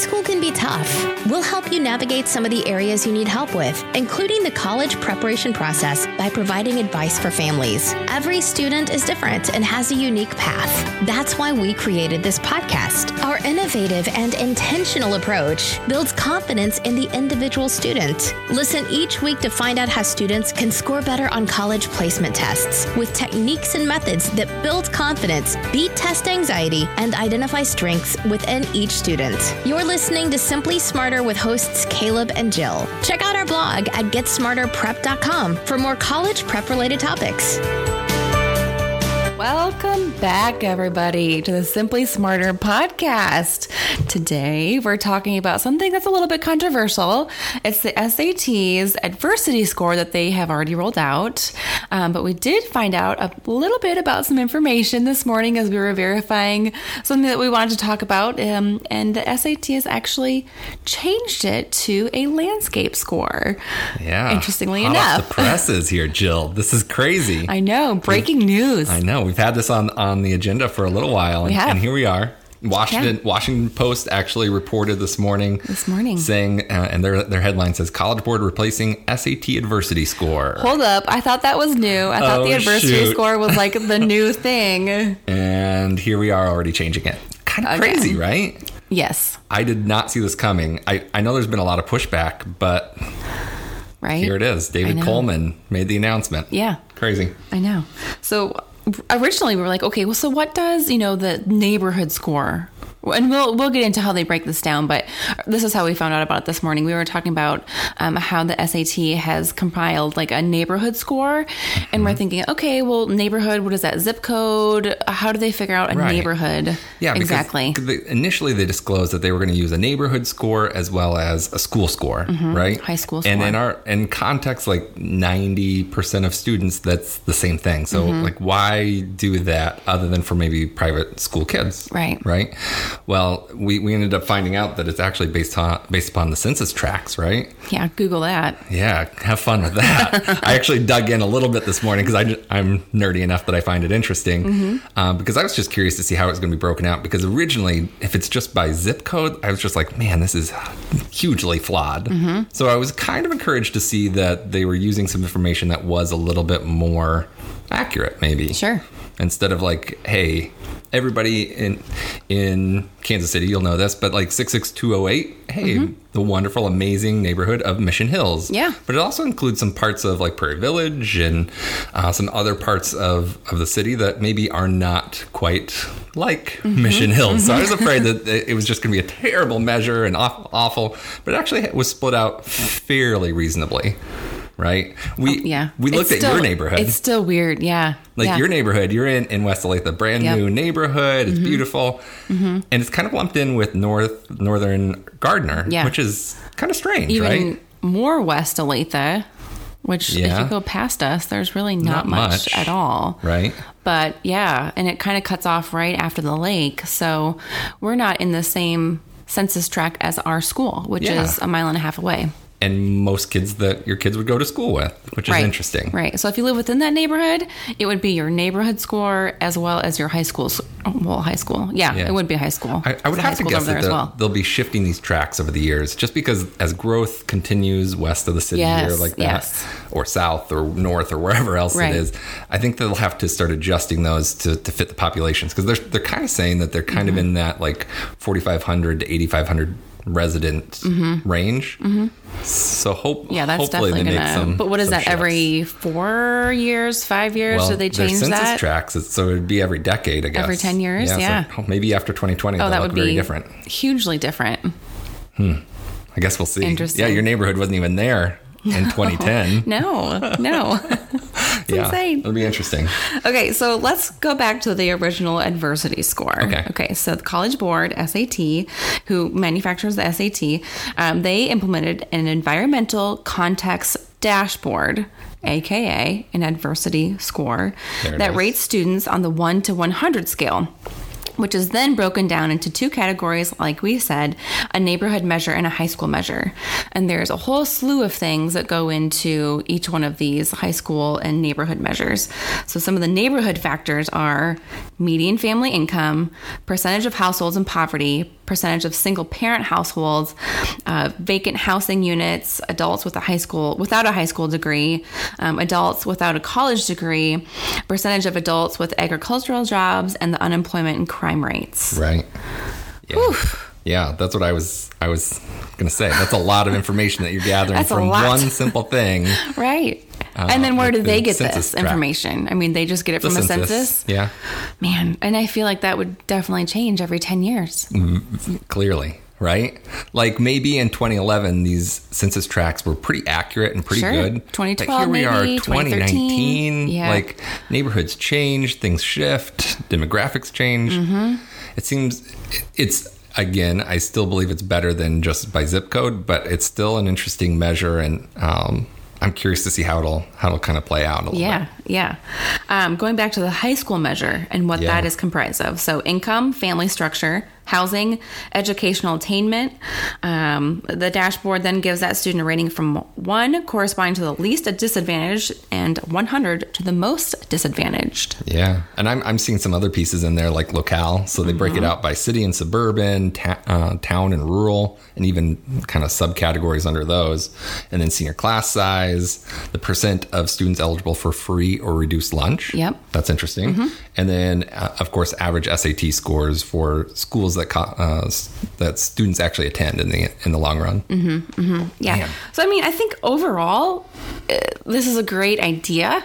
school can be tough. We'll help you navigate some of the areas you need help with, including the college preparation process by providing advice for families. Every student is different and has a unique path. That's why we created this podcast. Our innovative and intentional approach builds confidence in the individual student. Listen each week to find out how students can score better on college placement tests with techniques and methods that build confidence, beat test anxiety, and identify strengths within each student. You're listening to Simply Smarter with hosts Caleb and Jill. Check out our blog at getsmarterprep.com for more college prep related topics. Welcome back, everybody, to the Simply Smarter podcast. Today, we're talking about something that's a little bit controversial. It's the SAT's adversity score that they have already rolled out. Um, but we did find out a little bit about some information this morning as we were verifying something that we wanted to talk about. Um, and the SAT has actually changed it to a landscape score. Yeah. Interestingly Hot enough. The presses here, Jill. This is crazy. I know, breaking news. I know. We've had this on on the agenda for a little while, and, and here we are. Washington Yeah. Washington Post actually reported this morning. This morning. saying, uh, and their their headline says, "College Board replacing SAT adversity score." Hold up. I thought that was new. I thought Oh, the adversity shoot. score was like the new thing. And here we are already changing it. Kind of crazy, right? Yes. I did not see this coming. I, I know there's been a lot of pushback, but Right? here it is. David. Coleman made the announcement. Yeah. Crazy. I know. So originally we were like, okay, well, so what does, you know, the neighborhood score? And we'll we'll get into how they break this down, but this is how we found out about it this morning. We were talking about um, how the SAT has compiled like a neighborhood score, and we're thinking, okay, well, neighborhood, what is that zip code? How do they figure out a Right. neighborhood? Yeah, exactly. they- initially, they disclosed that they were going to use a neighborhood score as well as a school score, right? Mm-hmm. High school And in our in context, like ninety percent of students, that's the same thing. So, Mm-hmm. like, why do that other than for maybe private school kids? Right. Right. Well, we, we ended up finding out that it's actually based on based upon the census tracts, right? Yeah, Google that. Yeah, have fun with that. I actually dug in a little bit this morning because I'm nerdy enough that I find it interesting. Mm-hmm. Um, because I was just curious to see how it was going to be broken out. Because originally, if it's just by zip code, I was just like, man, this is hugely flawed. Mm-hmm. So I was kind of encouraged to see that they were using some information that was a little bit more accurate, maybe. Sure. Instead of like, hey, everybody in in Kansas City, you'll know this, but like six six two zero eight, hey, the wonderful, amazing neighborhood of Mission Hills. Mm-hmm. Yeah. But it also includes some parts of like Prairie Village and uh, some other parts of of the city that maybe are not quite like Mm-hmm. Mission Hills. So I was afraid that it was just going to be a terrible measure and awful, awful, but it actually was split out fairly reasonably. Right? We Oh, Yeah. we looked It's at your neighborhood. It's still weird. Yeah. Like yeah. your neighborhood, you're in in West Olathe, brand Yep. Mm-hmm. new neighborhood. It's beautiful, and it's kind of lumped in with North Northern Gardner, Yeah. which is kind of strange, even right? more west Olathe, which if you go past us, there's really not, Not much, much. at all. Right. But yeah, and it kind of cuts off right after the lake, so we're not in the same census tract as our school, which Yeah. is a mile and a half away. And most kids that your kids would go to school with, which is right. interesting. Right. So if you live within that neighborhood, it would be your neighborhood score as well as your high school. Well, high school. Yeah, Yeah. it would be high school. I, I would have to guess that as they'll, well. they'll be shifting these tracts over the years, just because as growth continues west of the city Yes, or like that, yes. or south or north or wherever else Right. it is, I think they'll have to start adjusting those to, to fit the populations because they're they're kind of saying that they're kind of Mm-hmm. in that like 4,500 to 8,500 resident range. So hope Mm-hmm. Yeah, that's hopefully definitely gonna. but what is that? shifts. Every four years, five years? well, do they change census that? tracts, so it'd be every decade, I guess. Every 10 years? so Yeah. maybe after 2020, Oh, they'll that look would very be different. hugely different. Hmm. I guess we'll see. Interesting. Yeah, your neighborhood wasn't even there in 2010. No, no. it's yeah, insane. It'll be interesting. Okay, so let's go back to the original adversity score. Okay. Okay, so the College Board, SAT, who manufactures the SAT, um, they implemented an environmental context dashboard, aka an adversity score, that is. rates students on the 1 to 100 scale. Which is then broken down into two categories, like we said a neighborhood measure and a high school measure. And there's a whole slew of things that go into each one of these high school and neighborhood measures. So, some of the neighborhood factors are median family income, percentage of households in poverty, percentage of single parent households, uh, vacant housing units, adults with a high school without a high school degree, um, adults without a college degree, percentage of adults with agricultural jobs, and the unemployment and crime rates. Right. Yeah. Yeah, that's what I was I was gonna say. That's a lot of information that you're gathering from one simple thing. Right. And then where do the they get this tract. information? I mean, they just get it The from a census. Yeah, Man, and I feel like that would definitely change every 10 years. clearly. Right? Like maybe in 2011, these census tracts were pretty accurate and pretty Sure. good. 2012 But here we are, maybe, 2019. Yeah. Like neighborhoods change, things shift, demographics change. Mm-hmm. It seems it's again. I still believe it's better than just by zip code, but it's still an interesting measure, and um, I'm curious to see how it'll how it'll kind of play out. A little Yeah, yeah. Um, going back to the high school measure and what Yeah. that is comprised of. So, income, family structure, housing, educational attainment. Um, the dashboard then gives that student a rating from one corresponding to the least disadvantaged and 100 to the most disadvantaged. Yeah, and I'm I'm seeing some other pieces in there like locale. So they break it out by city and suburban, ta- uh, town and rural, and even kind of subcategories under those. And then senior class size, the percent of students eligible for free or reduced lunch. Yep. that's interesting. And then uh, of course average SAT scores for schools that uh, that students actually attend in the in the long run. Yeah. Man. So I mean, I think overall, uh, this is a great idea.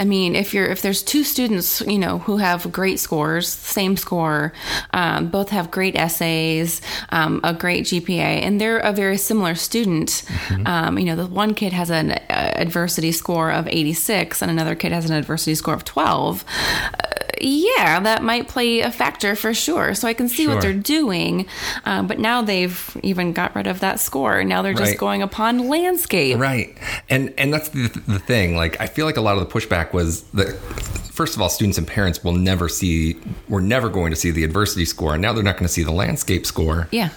I mean, if you're if there's two students, you know, who have great scores, same score, um, both have great essays, um, a great GPA, and they're a very similar student. Um, you know, the one kid has an uh, adversity score of 86, and another kid has an adversity score of 12 yeah, that might play a factor for sure. So I can see what they're doing, um, but now they've even got rid of that score. Now they're just Right. going upon landscape. Right. And and that's the, the thing. Like I feel like a lot of the pushback was that first of all, students and parents will never see we're never going to see the adversity score, and now they're not going to see the landscape score. Yeah.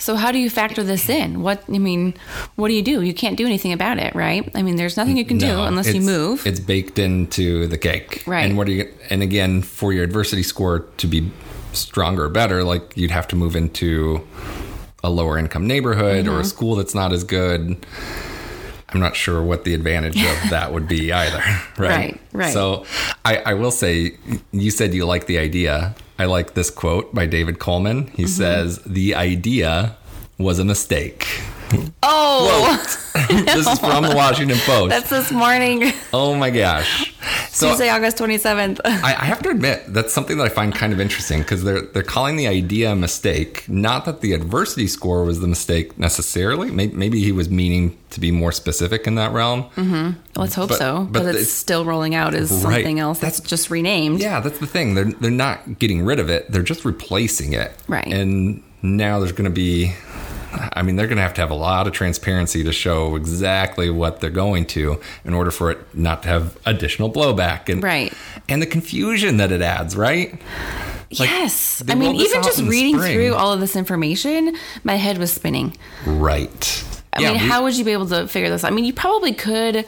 So how do you factor this in? What I mean, what do you do? You can't do anything about it, right? I mean, there's nothing you can do unless you move. It's baked into the cake. Right. And what do you and again for your adversity score to be stronger or better, like you'd have to move into a lower income neighborhood Mm-hmm. or a school that's not as good. I'm not sure what the advantage of that would be either. Right. Right, right. So I, I will say, you said you like the idea. I like this quote by David Coleman. Mm-hmm. He says, The idea was a mistake. Oh, this is from the Washington Post. that's this morning, oh my gosh. So Tuesday, August 27th. I, I have to admit that's something that I find kind of interesting because they're they're calling the idea a mistake. Not that the adversity score was the mistake necessarily. Maybe, maybe he was meaning to be more specific in that realm. Mm-hmm. Let's hope But- so, but but it's it's- still rolling out as Right. something else that's just renamed. Yeah, that's the thing. They're they're not getting rid of it. They're just replacing it. Right. And now there's going to be. I mean, they're going to have to have a lot of transparency to show exactly what they're going to in order for it not to have additional blowback and Right. and the confusion that it adds. Right. Like, yes. I mean, even just reading spring. through all of this information, my head was spinning. Right. I Yeah, mean, we- how would you be able to figure this out? I mean, you probably could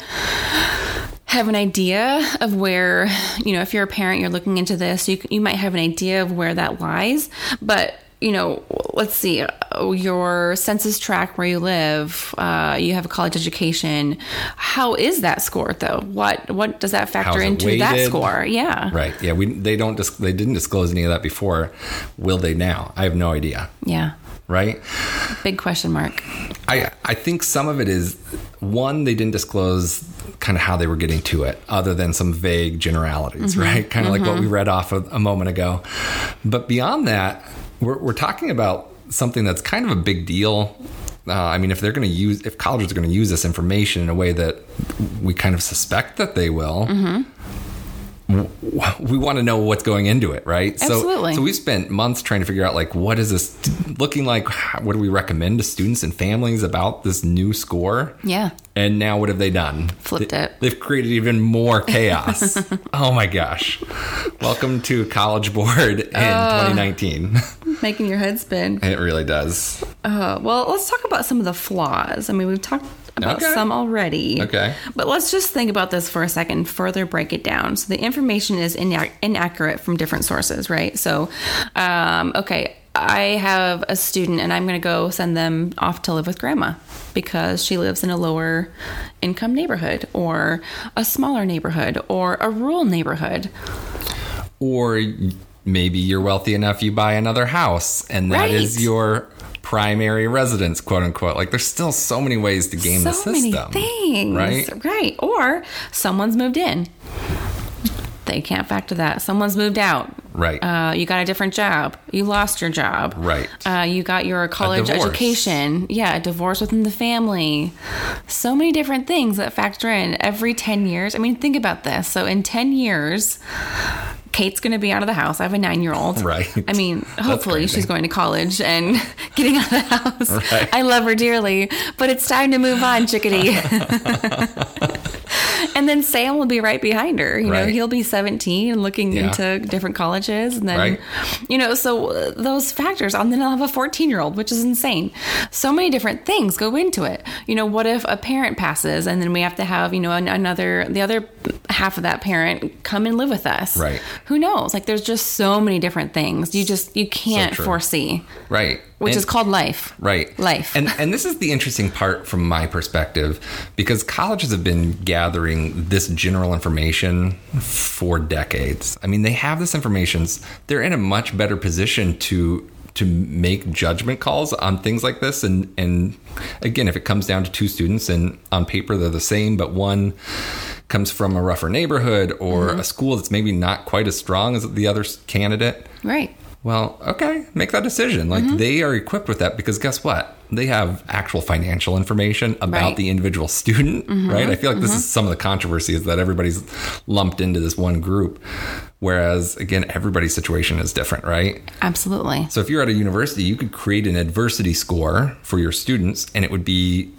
have an idea of where, you know, if you're a parent, you're looking into this, you, you might have an idea of where that lies. But, you know, let's see, uh, your census tract where you live, uh, you have a college education. How is that scored though? What what does that factor into that score? Yeah. Right. Yeah. We they don't dis- they didn't disclose any of that before. Will they now? I have no idea. Yeah. Right. Big question mark. I I think some of it is one they didn't disclose kind of how they were getting to it, other than some vague generalities, mm-hmm. right? Kind of like what we mm-hmm. read off of a moment ago. But beyond that, we're we're talking about something that's kind of a big deal. Uh, I mean, if they're going to use, if colleges are going to use this information in a way that we kind of suspect that they will, w- we want to know what's going into it, right? Absolutely. So, so we've spent months trying to figure out like what is this looking like? What do we recommend to students and families about this new score? Yeah. And now what have they done? Flipped They- it. They've created even more chaos. oh my gosh. Welcome to College Board in 2019. Making your head spin. it really does. Uh, well, let's talk about some of the flaws. I mean, we've talked about Okay. some already. Okay. But let's just think about this for a second, further break it down. So the information is inac- inaccurate from different sources, right? So, um, okay, I have a student and I'm going to go send them off to live with grandma because she lives in a lower income neighborhood or a smaller neighborhood or a rural neighborhood. Or maybe you're wealthy enough you buy another house and that is Right. your primary residence, quote unquote. Like there's still so many ways to game the so system. many things. Right? Right. Or someone's moved in. They can't factor that. Someone's moved out. Right. Uh, you got a different job. You lost your job. Right. Uh, you got your college education. Yeah, a divorce within the family. So many different things that factor in every 10 years. I mean, think about this. So, in 10 years, Kate's going to be out of the house. I have a nine year old. Right. I mean, hopefully she's going to college and getting out of the house. Right. I love her dearly, but it's time to move on, chickadee. and then Sam will be right behind her. You know, Right. he'll be 17 and looking Yeah. into different colleges. And then, Right. you know, so uh, those factors. And then I'll have a 14 year old, which is insane. So many different things go into it. You know, what if a parent passes and then we have to have, you know, an, another, the other half of that parent come and live with us? Right. Who knows? Like, there's just so many different things. You just, you can't true. foresee, Right. Which And- is called life. Right. Life. And and this is the interesting part from my perspective because colleges have been gathering this general information for decades. I mean, they have this information. They're in a much better position to to make judgment calls on things like this and and again, if it comes down to two students and on paper they're the same but one comes from a rougher neighborhood or Mm-hmm. a school that's maybe not quite as strong as the other candidate, Right. Well, okay, make that decision. Like Mm-hmm. they are equipped with that because guess what? They have actual financial information about Right. Mm-hmm. the individual student, right? I feel like this is some of the controversy is that everybody's lumped into this one group. Whereas again, everybody's situation is different, right? Absolutely. So if you're at a university, you could create an adversity score for your students and it would be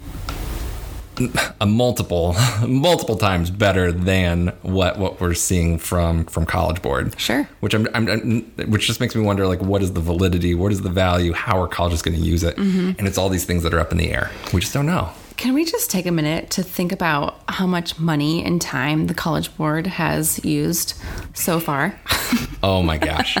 a multiple multiple times better than what what we're seeing from from college board Sure. which I'm, I'm, I'm which just makes me wonder like what is the validity what is the value how are colleges going to use it Mm-hmm. and it's all these things that are up in the air we just don't know Can we just take a minute to think about how much money and time the College Board has used so far? Oh my gosh.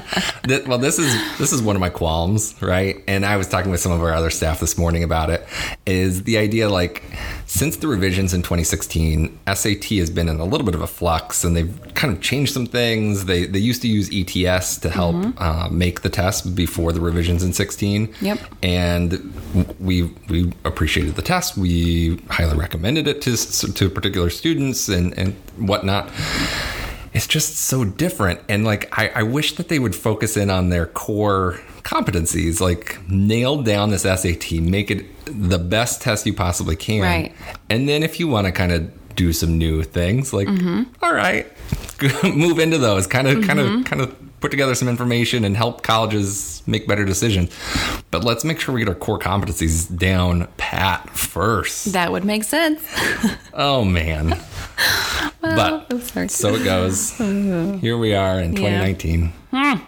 Th- well, this is this is one of my qualms, right? And I was talking with some of our other staff this morning about it. Is the idea like since the revisions in 2016, SAT has been in a little bit of a flux, and they've kind of changed some things. They they used to use ETS to help uh, make the test before the revisions in 16. Yep. And we we appreciated the test. We highly recommended it to to particular students and and whatnot it's just so different and like I, I wish that they would focus in on their core competencies like nail down this sat make it the best test you possibly can Right. and then if you want to kind of do some new things like mm-hmm. all right move into those kind of mm-hmm. kind of kind of put together some information and help colleges make better decisions but let's make sure we get our core competencies down pat first That would make sense. oh man but I'm sorry. so it goes. Here we are in Yeah. Hmm.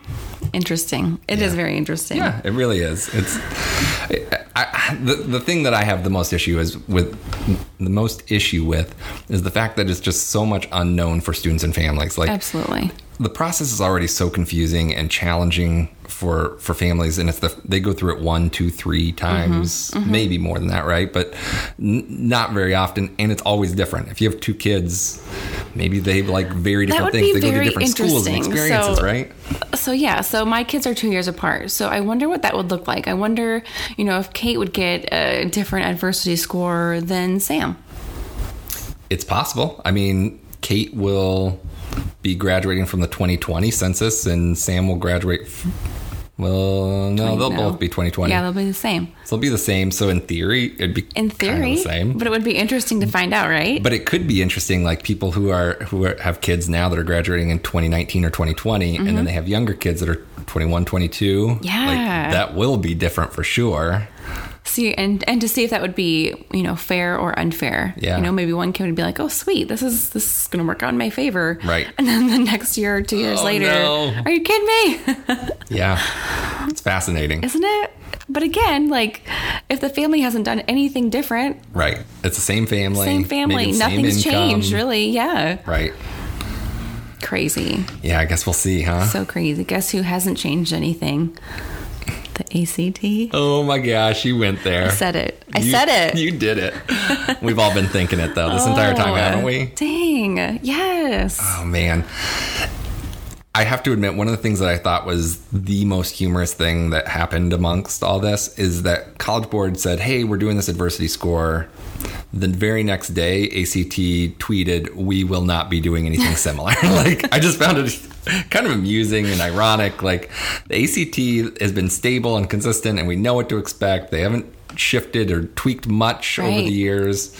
2019. Interesting. It is very interesting. Yeah, it really is. It's I, I, the the thing that I have the most issue is with the most issue with is the fact that it's just so much unknown for students and families. Like Absolutely. the process is already so confusing and challenging for for families and if the, they go through it one two three times Mm-hmm. maybe more than that right but n- not very often and it's always different if you have two kids maybe they like very different things they go to different schools and experiences So- right So yeah, so my kids are two years apart. So I wonder what that would look like. I wonder, you know, if Kate would get a different adversity score than Sam. it's possible i mean kate will be graduating from the 2020 census and sam will graduate f- well no they'll No. both be 2020 Yeah, they'll be the same. so they'll be the same so in theory it'd be In theory, the same but it would be interesting to find out, right? but it could be interesting like people who are who are, have kids now that are graduating in 2019 or 2020 and then they have younger kids that are 21 22 like Mm-hmm. Yeah. that will be different for sure see and and to see if that would be you know fair or unfair. Yeah. you know maybe one kid would be like oh sweet this is this is gonna work out in my favor. Right. and then the next year or two years Oh, later no. are you kidding me? Yeah. It's fascinating. Isn't it? But again like if the family hasn't done anything different right. It's the same family same family the same nothing's changed really. Yeah. Right. Crazy. Yeah i guess we'll see huh? So crazy. Guess who hasn't changed anything The ACT. Oh my gosh, you went there. I said it. I You- said it. You did it. We've all been thinking it though this entire time, Oh, haven't we? Dang. Yes. Oh man. I have to admit, one of the things that I thought was the most humorous thing that happened amongst all this is that College Board said, Hey, we're doing this adversity score. The very next day, ACT tweeted, We will not be doing anything similar. like, I just found it kind of amusing and ironic. Like, the ACT has been stable and consistent, and we know what to expect. They haven't shifted or tweaked much over the years.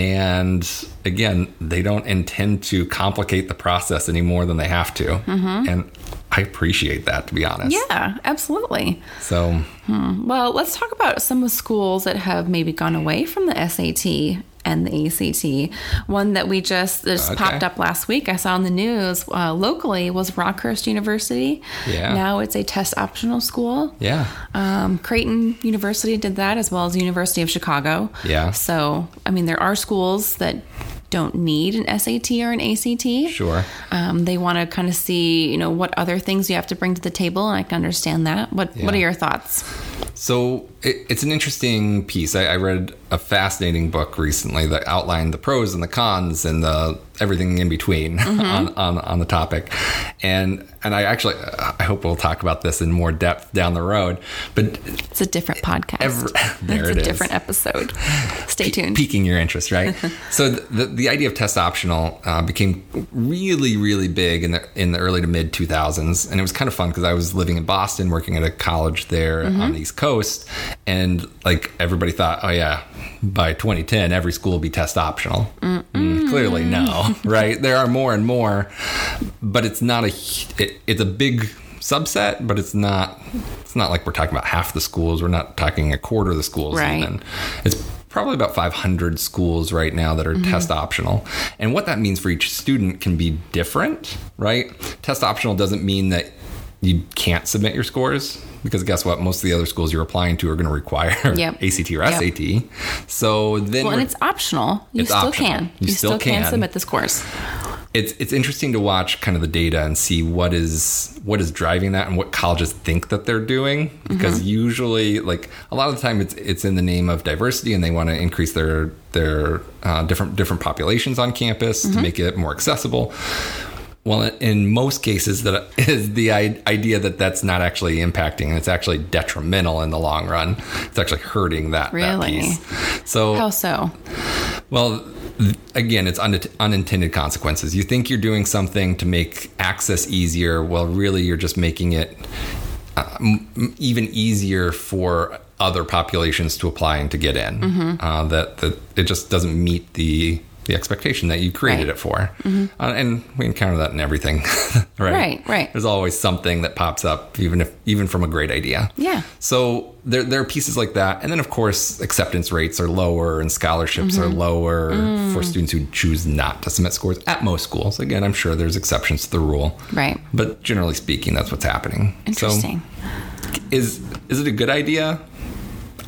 And again, they don't intend to complicate the process any more than they have to. Mm-hmm. And I appreciate that, to be honest. yeah, absolutely. So, hmm. Well, let's talk about some of the schools that have maybe gone away from the SAT and the ACT. One that we just just Okay. popped up last week, I saw in the news uh, locally was Rockhurst University. Yeah. Now it's a test optional school. yeah. Um, Creighton University did that as well as the University of Chicago. Yeah. So, I mean, there are schools that don't need an SAT or an ACT. Sure. Um, they want to kind of see, you know, what other things you have to bring to the table, and I can understand that. What What are your thoughts? So it, it's an interesting piece. I, I read a fascinating book recently that outlined the pros and the cons and the everything in between on, on on the topic. And and I actually I hope we'll talk about this in more depth down the road. But It's a different podcast. Every- there it's it a is. different episode. Stay tuned. piquing your interest, right? so the, the idea of test optional uh, became really, really big in the in the early to mid 2000s, and it was kind of fun because I was living in Boston, working at a college there on the East Coast, and like everybody thought, oh yeah, by 2010 every school will be test optional. Mm, clearly, no, right? There are more and more, but it's not a it, it's a big subset, but it's not it's not like we're talking about half the schools. We're not talking a quarter of the schools Right. even. It's probably about 500 schools right now that are test optional. And what that means for each student can be different, right? Test optional doesn't mean that you can't submit your scores because guess what? Most of the other schools you're applying to are going to require Yep. ACT or Yep. SAT. So then well, and it's optional. You It's still optional. can. You still can. can. submit the scores. it's it's interesting to watch kind of the data and see what is what is driving that and what colleges think that they're doing because usually like a lot of the time it's it's in the name of diversity and they want to increase their their uh, different different populations on campus to make it more accessible well in most cases that is the idea that that's not actually impacting and it's actually detrimental in the long run it's actually hurting that, that Really? piece so How so? well, again, it's un- unintended consequences. You think you're doing something to make access easier. Well, really, you're just making it uh, m- even easier for other populations to apply and to get in. Mm-hmm. Uh, that that it just doesn't meet the the expectation that you created Right. Mm-hmm. it for. Uh, and we encounter that in everything, right? Right, right. There's always something that pops up, even if even from a great idea. Yeah. So there, there are pieces like that. And then, of course, acceptance rates are lower and scholarships Mm-hmm. are lower Mm. for students who choose not to submit scores at most schools. Again, I'm sure there's exceptions to the rule. Right. But generally speaking, that's what's happening. Interesting. So is, is it a good idea?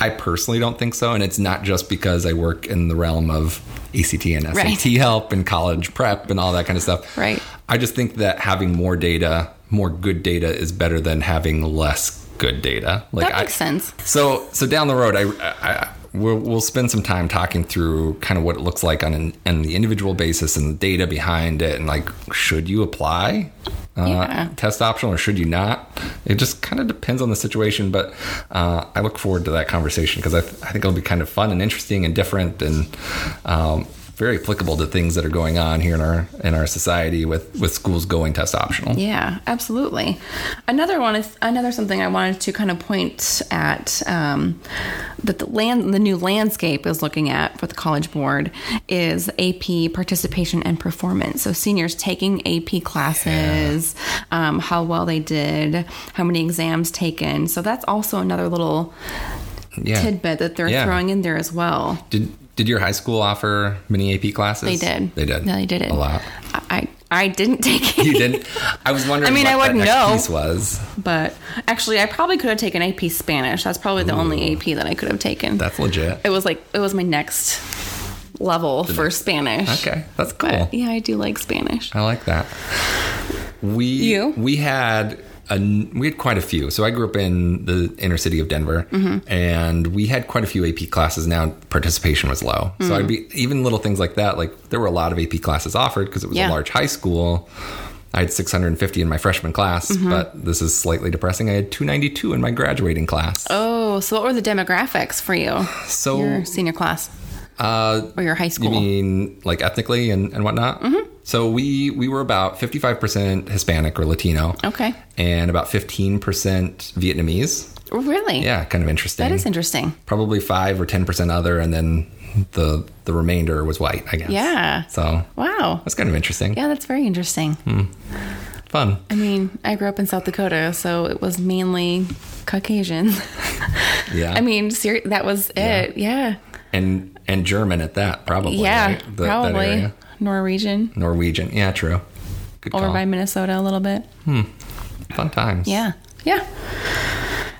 I personally don't think so. And it's not just because I work in the realm of ACT and SAT Right. help and college prep and all that kind of stuff. Right. I just think that having more data, more good data, is better than having less good data. Like that makes I, sense. so so down the road, I, I we'll, we'll spend some time talking through kind of what it looks like on an on the individual basis and the data behind it, and like should you apply uh, Yeah. test optional or should you not? It just kind of depends on the situation, but uh, I look forward to that conversation because I, th- I think it'll be kind of fun and interesting and different and. Um, very applicable to things that are going on here in our in our society with with schools going test optional. Yeah, absolutely. Another one is another something I wanted to kind of point at um, that the land the new landscape is looking at for the college board is AP participation and performance. So seniors taking AP classes, um, how well they did, how many exams taken. So that's also another little Yeah. tidbit that they're Yeah. throwing in there as well. Did did your high school offer many AP classes? They did. They did. No, they did it a lot. I I didn't take it. You didn't. I was wondering. I mean, what I wouldn't know. Piece was But actually, I probably could have taken AP Spanish. That's probably the only AP that I could have taken. that's legit. it was like it was my next level for Spanish. Okay, that's cool. But yeah, I do like Spanish. I like that. We You? we had a, we had quite a few. So I grew up in the inner city of Denver, Mm-hmm. and we had quite a few AP classes. Now participation was low, so Mm. I'd be even little things like that. Like there were a lot of AP classes offered because it was Yeah. a large high school. I had 650 in my freshman class, Mm-hmm. but this is slightly depressing. I had 292 in my graduating class. Oh, so what were the demographics for you? so Your senior class uh, or your high school? You mean like ethnically and, and whatnot? So we we were about fifty five percent Hispanic or Latino. Okay. And about fifteen percent Vietnamese. really? Yeah, kind of interesting. That is interesting. Probably five or ten percent other, and then the the remainder was white. I guess. Yeah. So Wow. that's kind of interesting. Yeah, that's very interesting. Hmm. Fun. I mean, I grew up in South Dakota, so it was mainly Caucasian. Yeah. I mean, ser- that was it. Yeah. and and German at that probably. Yeah. right? The- that probably. area. Norwegian. Norwegian. Yeah, true. Good Over call. by Minnesota a little bit. Fun times. Yeah. Yeah.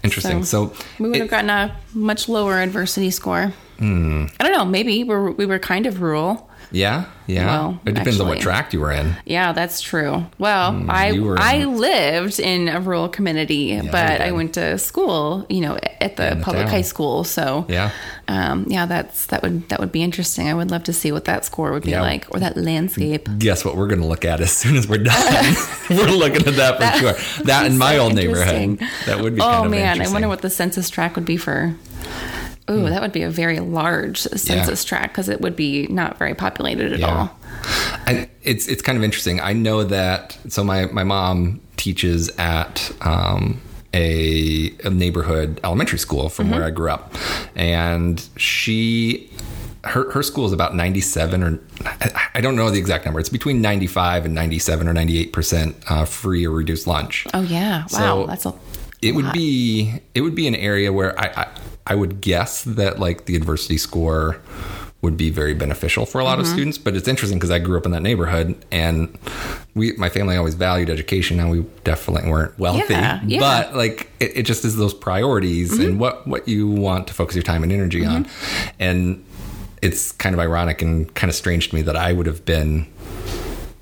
Interesting. So, We would it- have gotten a much lower adversity score. Hmm. I don't know. Maybe we're, we were kind of rural. Yeah, yeah. Well, it depends on what actually- tract you were in. Yeah, that's true. Well, I Hmm, were I lived in a rural community, but I went to school, you know, at the the public town. high school. So Yeah. um, yeah, that's that would that would be interesting. I would love to see what that score would be Yeah. like, or that landscape. guess what we're going to look at as soon as we're done. we're looking at that for sure. That in my so old neighborhood. That would be Oh kind of man, I wonder what the census tract would be for. Ooh, that would be a very large census tract because it would be not very populated at Yeah. all. I, it's it's kind of interesting. I know that. So my my mom teaches at. Um, a, a neighborhood elementary school from Mm-hmm. where I grew up, and she her her school is about ninety seven or I, don't know the exact number. It's between ninety five and ninety seven or ninety eight percent uh, free or reduced lunch. Oh yeah, wow, So that's a it would be it would be an area where I, I I would guess that like the adversity score would be very beneficial for a lot of Mm-hmm. students. But it's interesting because I grew up in that neighborhood and we my family always valued education and we definitely weren't wealthy. Yeah, yeah. Mm-hmm. But like it, it just is those priorities and what what you want to focus your time and energy on. And it's kind of ironic and kind of strange to me that I would have been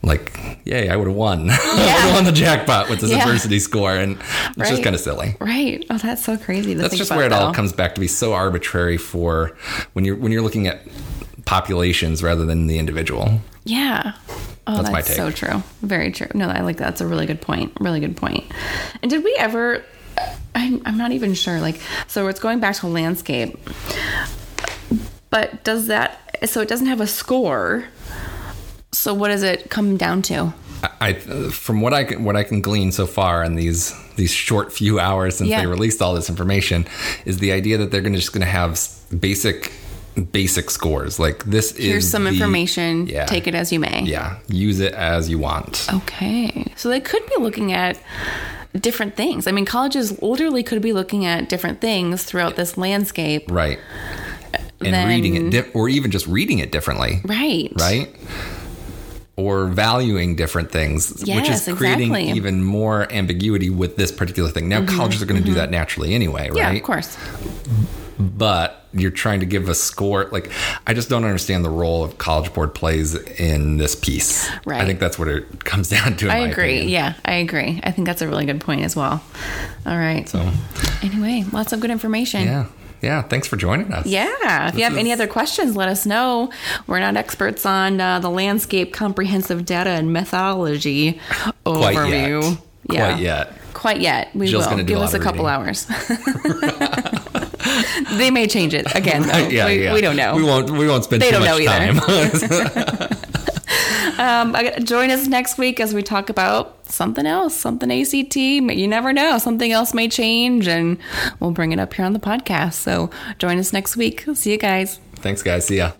like, yay, I would have won. I would have won the jackpot with this Yeah. adversity score. And it's just kind of silly. right. Oh, that's so crazy. That's just where it all comes back to be so arbitrary for when you're when you're looking at populations rather than the individual. Yeah. Oh, That's that's, my take. so true. Very true. No, I like that. That's a really good point. Really good point. And did we ever? I'm, I'm not even sure. Like, so it's going back to landscape, but does that? So it doesn't have a score. So what does it come down to? I, from what I can what I can glean so far in these these short few hours since Yeah. they released all this information is the idea that they're going to just going to have basic basic scores like this Here's is Here's some the- information. yeah Take it as you may. yeah use it as you want Okay. So they could be looking at different things. I mean, colleges literally could be looking at different things throughout this landscape. right and Then- reading it di- or even just reading it differently Right. right? Or valuing different things, which is creating exactly. Mm-hmm, even more ambiguity with this particular thing. Now, colleges are going to do that naturally anyway, right? Yeah, of course. But you're trying to give a score. Like, I just don't understand the role of College Board plays in this piece. Right. I think that's what it comes down to. In I agree. opinion. Yeah, I agree. I think that's a really good point as well. All right. So, Anyway, lots of good information. yeah. Yeah. Thanks for joining us. Yeah. If you have any other questions, let us know. We're not experts on uh, the landscape comprehensive data and methodology Quite overview. yet. Yeah. Quite yet. Quite yet. We Jill's will. Give a us a couple hours. they may change it again. Though. Yeah, we, yeah. we don't know. We won't. We won't spend They too don't much know either. Um, join us next week as we talk about something else, something ACT. You never know. Something else may change, and we'll bring it up here on the podcast. So join us next week. See you guys. Thanks, guys. See ya.